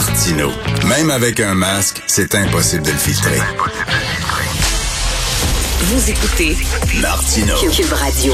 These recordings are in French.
Martino, même avec un masque, c'est impossible de le filtrer. Vous écoutez Martino. Cube Radio.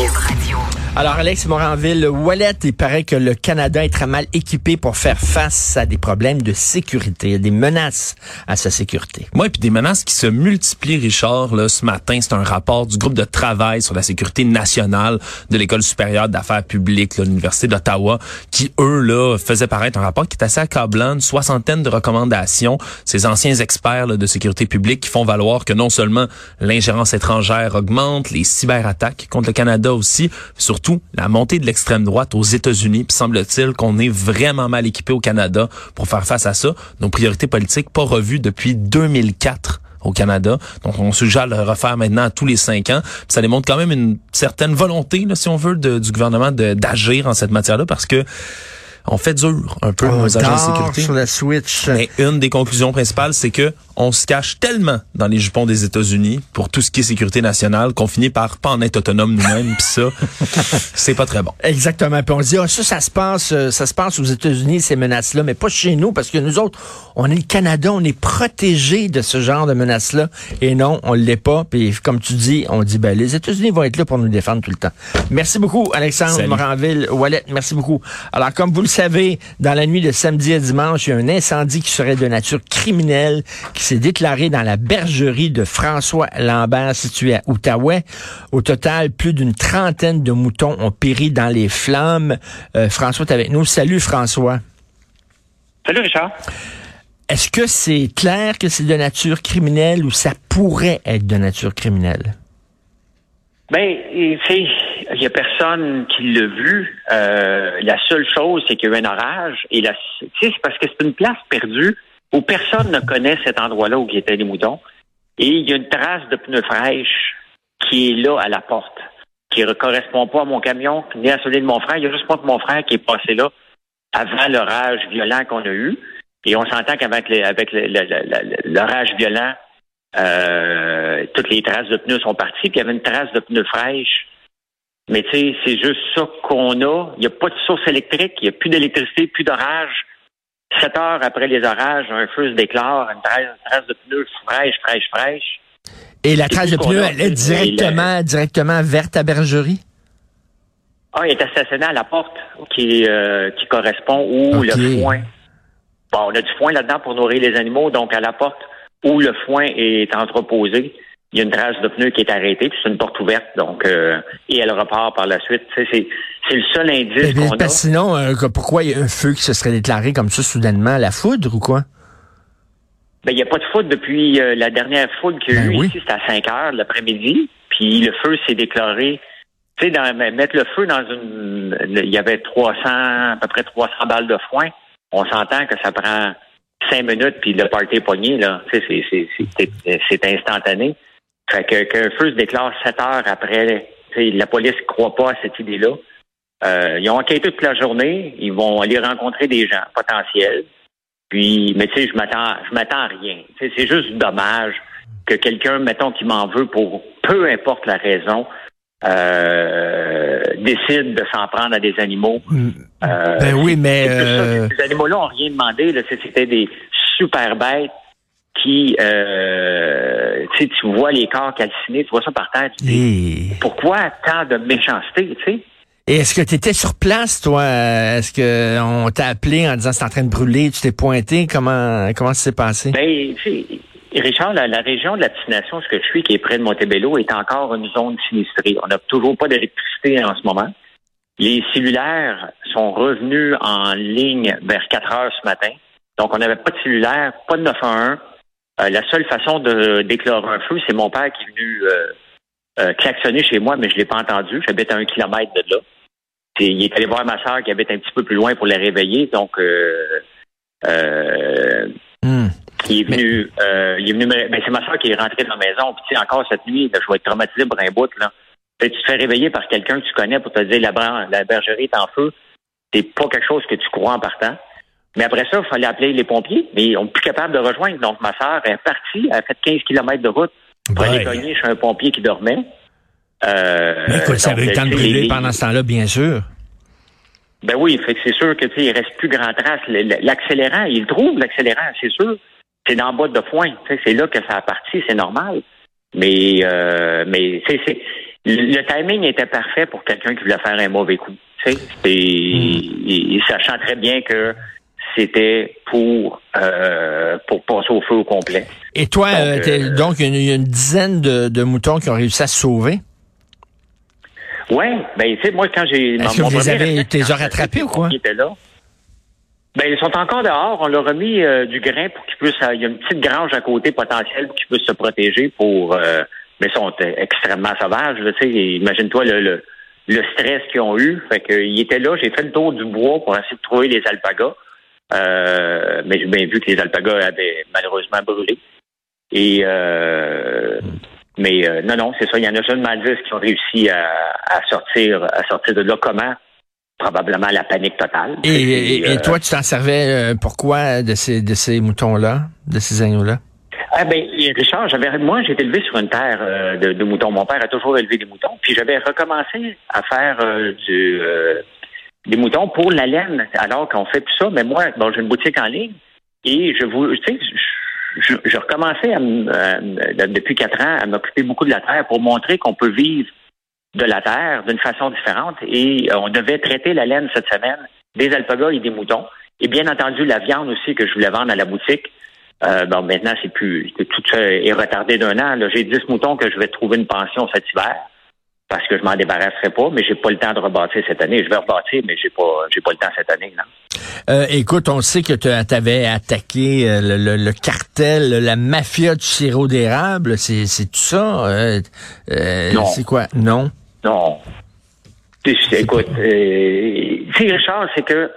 Alors, Alex Moranville, Wallet, il paraît que le Canada est très mal équipé pour faire face à des problèmes de sécurité, des menaces à sa sécurité. Oui, puis des menaces qui se multiplient, Richard. Là, ce matin, c'est un rapport du groupe de travail sur la sécurité nationale de l'École supérieure d'affaires publiques, l'Université d'Ottawa, qui, eux, là, faisaient paraître un rapport qui est assez accablant, une soixantaine de recommandations. Ces anciens experts là, de sécurité publique qui font valoir que non seulement l'ingérence étrangère augmente, les cyberattaques contre le Canada aussi, surtout la montée de l'extrême droite aux États-Unis. Puis semble-t-il qu'on est vraiment mal équipé au Canada pour faire face à ça. Nos priorités politiques pas revues depuis 2004 au Canada. Donc, on suggère le refaire maintenant à tous les cinq ans. Puis ça démontre quand même une certaine volonté, là, si on veut, du gouvernement d'agir en cette matière-là, parce que on fait dur un peu nos agents de sécurité. sur la Switch. Mais une des conclusions principales, c'est que on se cache tellement dans les jupons des États-Unis pour tout ce qui est sécurité nationale qu'on finit par pas en être autonome nous-mêmes. Puis ça, c'est pas très bon. Exactement. Puis on se dit, ah, ça, ça se passe, euh, ça se passe aux États-Unis ces menaces-là, mais pas chez nous parce que nous autres, on est le Canada, on est protégés de ce genre de menaces-là. Et non, on l'est pas. Puis comme tu dis, on dit, ben les États-Unis vont être là pour nous défendre tout le temps. Merci beaucoup, Alexandre. Moranville, Wallet. Merci beaucoup. Alors comme vous le savez, dans la nuit de samedi à dimanche, il y a un incendie qui serait de nature criminelle qui s'est déclaré dans la bergerie de François Lambert située à Outaouais. Au total, plus d'une trentaine de moutons ont péri dans les flammes. Euh, François est avec nous. Salut François. Salut Richard. Est-ce que c'est clair que c'est de nature criminelle ou ça pourrait être de nature criminelle? Ben, sais, il y a personne qui l'a vu. Euh, la seule chose, c'est qu'il y a eu un orage. Et c'est parce que c'est une place perdue où personne ne connaît cet endroit-là où étaient les moutons. Et il y a une trace de pneus fraîches qui est là à la porte, qui ne correspond pas à mon camion ni à celui de mon frère. Il y a juste pas que mon frère qui est passé là avant l'orage violent qu'on a eu. Et on s'entend qu'avec les- avec l'orage violent, euh, toutes les traces de pneus sont parties, puis il y avait une trace de pneus fraîches. Mais tu sais, c'est juste ça qu'on a. Il n'y a pas de source électrique, il n'y a plus d'électricité, plus d'orage. Sept heures après les orages, un feu se déclare, une trace, une trace de pneus fraîches, fraîches, fraîches. Et la trace de ce qu'on pneu, a. elle est directement, directement vers ta bergerie? Ah, il est assassiné à la porte qui, euh, qui correspond où le foin. Bon, on a du foin là-dedans pour nourrir les animaux, donc à la porte où le foin est entreposé, il y a une trace de pneu qui est arrêtée, puis c'est une porte ouverte, donc euh, et elle repart par la suite. C'est, c'est le seul indice Eh qu'on a. sinon, euh, pourquoi il y a un feu qui se serait déclaré comme ça soudainement? La foudre ou quoi? Ben, il n'y a pas de foudre depuis euh, la dernière foudre qu'il y a Ben eu oui. ici, c'était à 5 heures l'après-midi, puis le feu s'est déclaré. Tu sais, dans- mettre le feu dans une... Il y avait 300, à peu près 300 balles de foin. On s'entend que ça prend 5 minutes, puis le party est pogné, là. Tu sais, c'est- c'est- c'est- c'est c'est instantané. Fait que qu'un feu se déclare 7 heures après, la police ne croit pas à cette idée-là. Euh, ils ont enquêté toute la journée. Ils vont aller rencontrer des gens potentiels. Puis, mais tu sais, je m'attends, je m'attends à rien. C'est juste dommage que quelqu'un, mettons, qui m'en veut pour peu importe la raison, euh, décide de s'en prendre à des animaux. Euh, Ben oui, mais, ça. euh, Ces animaux-là n'ont rien demandé. Là. C'était des super bêtes qui, euh, tu vois les corps calcinés, tu vois ça par terre. Tu dis, Et, pourquoi tant de méchanceté, tu sais? et est-ce que tu étais sur place, toi? Est-ce que on t'a appelé en disant c'est en train de brûler, tu t'es pointé? Comment, comment ça s'est passé? Ben, tu sais, Richard, la, la région de la destination, ce que je suis, qui est près de Montebello, est encore une zone sinistrée. On n'a toujours pas d'électricité en ce moment. Les cellulaires sont revenus en ligne vers 4 heures ce matin. Donc, on n'avait pas de cellulaire, pas de 911. Euh, la seule façon de déclarer un feu, c'est mon père qui est venu euh, euh, klaxonner chez moi, mais je l'ai pas entendu. J'habite à un kilomètre de là. Puis, il est allé voir ma soeur qui habite un petit peu plus loin pour la réveiller. Donc, euh, Euh, Hmm. il est venu, euh, il est venu, ben, c'est ma soeur qui est rentrée dans la maison. Puis, tu sais, encore cette nuit, là, je vais être traumatisé pour un bout, là. Tu te fais réveiller par quelqu'un que tu connais pour te dire la, la bergerie est en feu. C'est pas quelque chose que tu crois en partant. Mais après ça, il fallait appeler les pompiers, mais ils sont plus capables de rejoindre. Donc, ma soeur est partie, elle a fait 15 km de route pour aller cogner chez un pompier qui dormait. Euh, Mais écoute, ça avait eu le temps de brûler les- pendant ce temps-là, bien sûr. ben oui, fait que c'est sûr que tu sais, il reste plus grand trace. L'accélérant, il trouve l'accélérant, c'est sûr. C'est dans le bas de foin. C'est là que ça a parti, c'est normal. Mais euh, mais c'est le timing était parfait pour quelqu'un qui voulait faire un mauvais coup. Il- il- sachant très bien que c'était pour euh, pour passer au feu au complet. Et toi, Donc, euh, euh, donc, il y a une- dizaine de, de moutons qui ont réussi à se sauver? Ouais, ben tu sais, moi quand j'ai Est-ce que vous les avez- réflexe, rattrapés ou quoi? Qui était là. Ben, ils sont encore dehors. On leur a mis euh, du grain pour qu'ils puissent. Il y a une petite grange à côté potentielle pour qu'ils puissent se protéger pour. euh, mais ils sont extrêmement sauvages. tu sais. Imagine-toi le, le, le stress qu'ils ont eu. Fait qu'ils étaient là. J'ai fait le tour du bois pour essayer de trouver les alpagas. Euh, mais j'ai bien vu que les alpagas avaient malheureusement brûlé. Et euh, mais euh, non, non, c'est ça. Il y en a seulement 10 qui ont réussi à, à sortir à sortir de là. Comment? Probablement la panique totale. Et, et- et toi, tu t'en servais pourquoi de ces, de ces moutons-là, de ces agneaux-là? Ah ben, Richard, j'avais moi j'ai été élevé sur une terre euh, de, de moutons. Mon père a toujours élevé des moutons. Puis j'avais recommencé à faire euh, du euh, des moutons pour la laine, alors qu'on fait plus ça. Mais moi, bon, j'ai une boutique en ligne et je vous tu sais, je, je, recommençais à à- depuis quatre ans à m'occuper beaucoup de la terre pour montrer qu'on peut vivre de la terre d'une façon différente. Et euh, on devait traiter la laine cette semaine, des alpagas et des moutons. Et bien entendu, la viande aussi que je voulais vendre à la boutique. Euh, bon, maintenant, c'est plus. Tout ça est retardé d'un an. J'ai 10 moutons que je vais trouver une pension cet hiver parce que je m'en débarrasserai pas, mais j'ai pas le temps de rebâtir cette année. Je vais rebâtir, mais j'ai pas j'ai pas le temps cette année. Non. Euh, écoute, on sait que tu avais attaqué euh, le, le- le cartel, la mafia du sirop d'érable. C'est c'est tout ça? euh, euh, Non. C'est quoi? Non? Non. Écoute, euh, tu sais, Richard, c'est que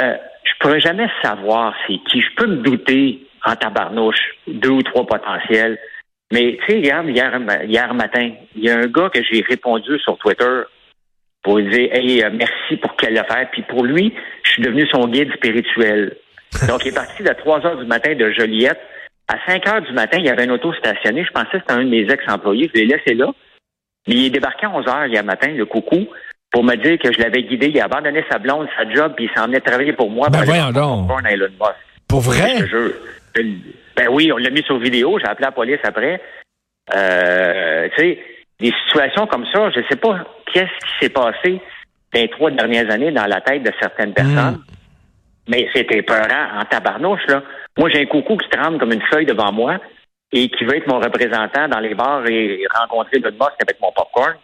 euh, je pourrais jamais savoir c'est qui. Je peux me douter en tabarnouche, deux ou trois potentiels. Mais tu sais, regarde, hier, hier matin, il y a un gars que j'ai répondu sur Twitter pour lui dire Hey, euh, merci pour quelle affaire. Puis pour lui, je suis devenu son guide spirituel. Donc, il est parti de 3 heures du matin de Joliette. À 5 heures du matin, il y avait un auto stationné. Je pensais que c'était un de mes ex-employés. Je l'ai laissé là. Mais il est débarqué à 11 heures hier matin, le coucou, pour me dire que je l'avais guidé. Il a abandonné sa blonde, sa job, puis il s'en venait travailler pour moi. Ben pour aller voyons donc. Pour Je vrai? te jure. Ben oui, on l'a mis sur vidéo. J'ai appelé la police après. Euh, tu sais, des situations comme ça, je sais pas qu'est-ce qui s'est passé dans les trois dernières années dans la tête de certaines personnes. Mais c'était peurant en tabarnouche, là. Moi, j'ai un coucou qui tremble comme une feuille devant moi et qui veut être mon représentant dans les bars et rencontrer Elon Musk avec mon popcorn.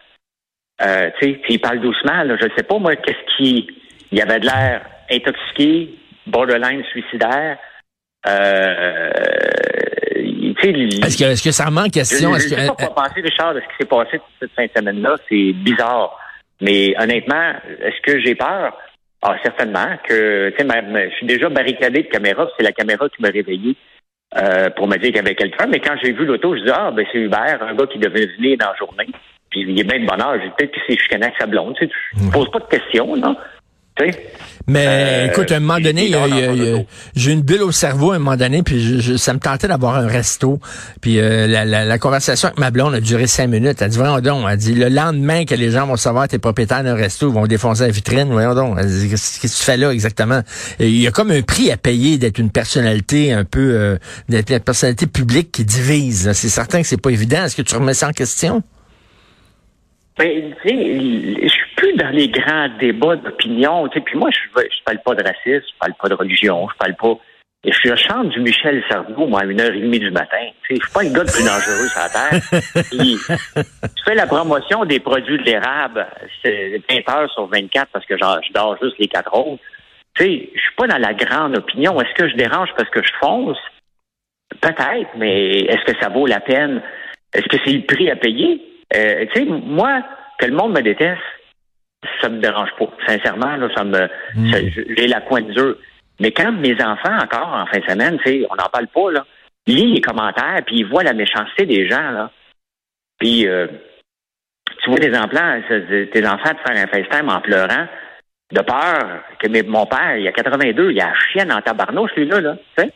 Euh, tu sais, il parle doucement, là. Je sais pas, moi, qu'est-ce qui... Il avait de l'air intoxiqué, borderline suicidaire. Euh, Est-ce que, est-ce que ça remet en je question? ne Est-ce sais pas quoi penser, Richard, de ce qui s'est passé toute cette fin de semaine-là. C'est bizarre. Mais honnêtement, est-ce que j'ai peur? Ah, certainement que, je suis déjà barricadé de caméra. C'est la caméra qui m'a réveillé euh, pour me dire qu'il y avait quelqu'un. Mais quand j'ai vu l'auto, je dis ah, ben c'est Hubert, un gars qui devait venir dans la journée. Puis il est bien de dit, Peut-être que c'est chicané avec sa blonde. Tu sais, tu poses pas de questions, non? Mais Euh, écoute, à un moment donné, j'ai une bulle au cerveau à un moment donné, puis je- je- ça me tentait d'avoir un resto. Puis euh, la, la- la conversation avec ma blonde a duré cinq minutes. Elle dit, voyons donc, elle dit, le lendemain que les gens vont savoir que t'es propriétaire d'un resto, ils vont défoncer la vitrine, voyons donc. Elle dit, qu'est-ce que tu fais là exactement? Et il y a comme un prix à payer d'être une personnalité un peu, euh, d'être une personnalité publique qui divise. C'est certain que c'est pas évident. Est-ce que tu remets ça en question? Ben, tu sais, je suis dans les grands débats d'opinion. Puis moi, je, je parle pas de racisme, je parle pas de religion, je parle pas. Et je chante du Michel Sardou, moi, à une heure et demie du matin. Tu sais, je suis pas le gars le plus dangereux sur la terre. Puis, tu fais la promotion des produits de l'érable, c'est 20 heures sur 24 parce que je dors juste les quatre autres. Tu sais, je suis pas dans la grande opinion. Est-ce que je dérange parce que je fonce? Peut-être, mais est-ce que ça vaut la peine? Est-ce que c'est le prix à payer? Euh, tu sais, moi, que le monde me déteste, ça me dérange pas. Sincèrement, là, ça me, ça- j'ai la coin dure. Mais quand mes enfants, encore en fin de semaine, on n'en parle pas, là, lisent les commentaires, puis ils voient la méchanceté des gens, là. Puis, euh, tu vois tes enfants, tes enfants te faire un FaceTime en pleurant, de peur que mon père, il a 82, il a la chienne en tabarnouche, lui-là, là, tu sais.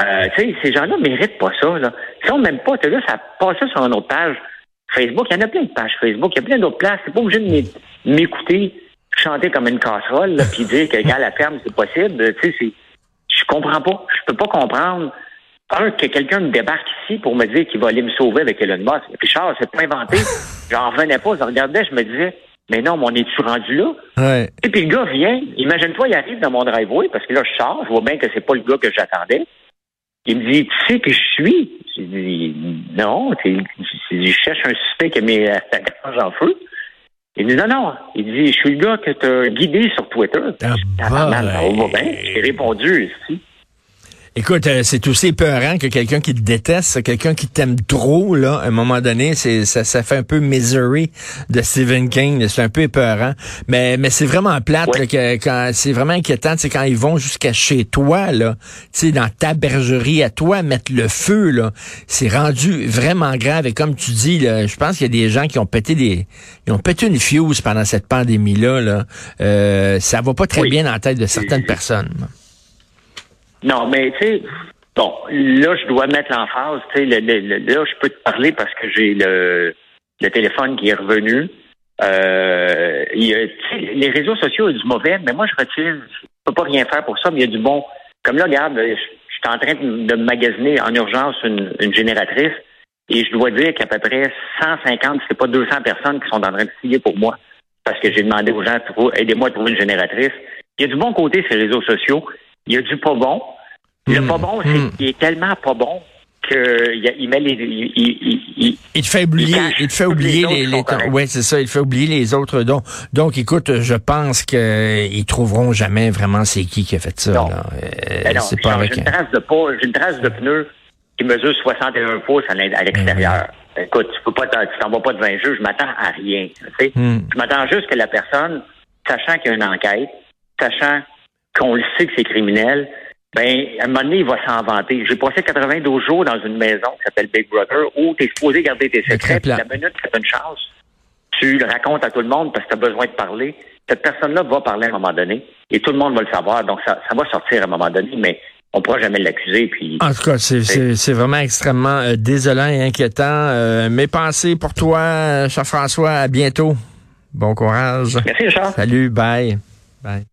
Euh, tu sais, ces gens-là méritent pas ça, là. Si on m'aime pas, tu là, ça passe sur une autre page Facebook. Il y en a plein de pages Facebook. Il y a plein d'autres places. C'est pas obligé de m'écouter chanter comme une casserole, là, puis dire que quand la ferme, c'est possible. Tu sais, je comprends pas. Je peux pas comprendre. Un, que quelqu'un me débarque ici pour me dire qu'il va aller me sauver avec Elon Musk. Puis Charles, c'est pas inventé. J'en revenais pas. Je regardais, je me disais, mais non, mais on est-tu rendu là? Ouais. Et puis le gars vient, imagine-toi, il arrive dans mon driveway, parce que là, je sors, je vois bien que c'est pas le gars que j'attendais. Il me dit, tu sais que je suis? J'ai dit, non, je cherche un suspect qui a mis sa gorge en feu. Il dit, non, non. Il dit, je suis le gars que tu as guidé sur Twitter. Ah, bah, J'ai répondu, si. Écoute, euh, c'est aussi épeurant que quelqu'un qui te déteste, quelqu'un qui t'aime trop, là, à un moment donné, c'est ça, ça fait un peu misery de Stephen King. C'est un peu épeurant. Mais, mais c'est vraiment plate que quand c'est vraiment inquiétant, c'est quand ils vont jusqu'à chez toi, là, tu sais, dans ta bergerie à toi, mettre le feu, là. C'est rendu vraiment grave. Et comme tu dis, là, je pense qu'il y a des gens qui ont pété des. Ils ont pété une fuse pendant cette pandémie-là. Là. Euh, ça va pas très bien dans la tête de certaines personnes. Non, mais tu sais, bon, là, je dois mettre l'emphase. Tu sais, là, je peux te parler parce que j'ai le, le téléphone qui est revenu. Euh, y a, les réseaux sociaux, il y a du mauvais, mais moi, je retire. Je peux pas rien faire pour ça, mais il y a du bon. Comme là, regarde, je, suis en train de, magasiner en urgence une, une génératrice et je dois dire qu'à peu près 150, c'est pas 200 personnes qui sont en train de signer pour moi parce que j'ai demandé aux gens, aidez-moi à trouver une génératrice. Il y a du bon côté ces réseaux sociaux. Il y a du pas bon. Le hmm. pas bon, c'est hmm. qu'il est tellement pas bon qu'il il met les. Il, il, te fait oublier, il, te fait oublier les. les ouais, c'est ça, il fait oublier les autres dons. Donc, écoute, je pense qu'ils trouveront jamais vraiment c'est qui qui a fait ça. Non. Euh, c'est pas avec. J'ai une trace de pas, une trace de pneu qui mesure 61 pouces à l'extérieur. Ben écoute, tu peux pas, tu t'en vas pas devant un jeu, je m'attends à rien. Tu sais? Hmm. Je m'attends juste que la personne, sachant qu'il y a une enquête, sachant qu'on le sait que c'est criminel, ben, à un moment donné, il va s'en vanter. J'ai passé 92 jours dans une maison qui s'appelle Big Brother où tu es supposé garder tes secrets. Puis la minute que tu as une chance, tu le racontes à tout le monde parce que tu as besoin de parler. Cette personne-là va parler à un moment donné et tout le monde va le savoir. Donc, ça, ça va sortir à un moment donné, mais on pourra jamais l'accuser. Puis, en tout cas, c'est vraiment extrêmement euh, désolant et inquiétant. Euh, mes pensées pour toi, cher François. À bientôt. Bon courage. Merci, Charles. Salut. Bye. Bye.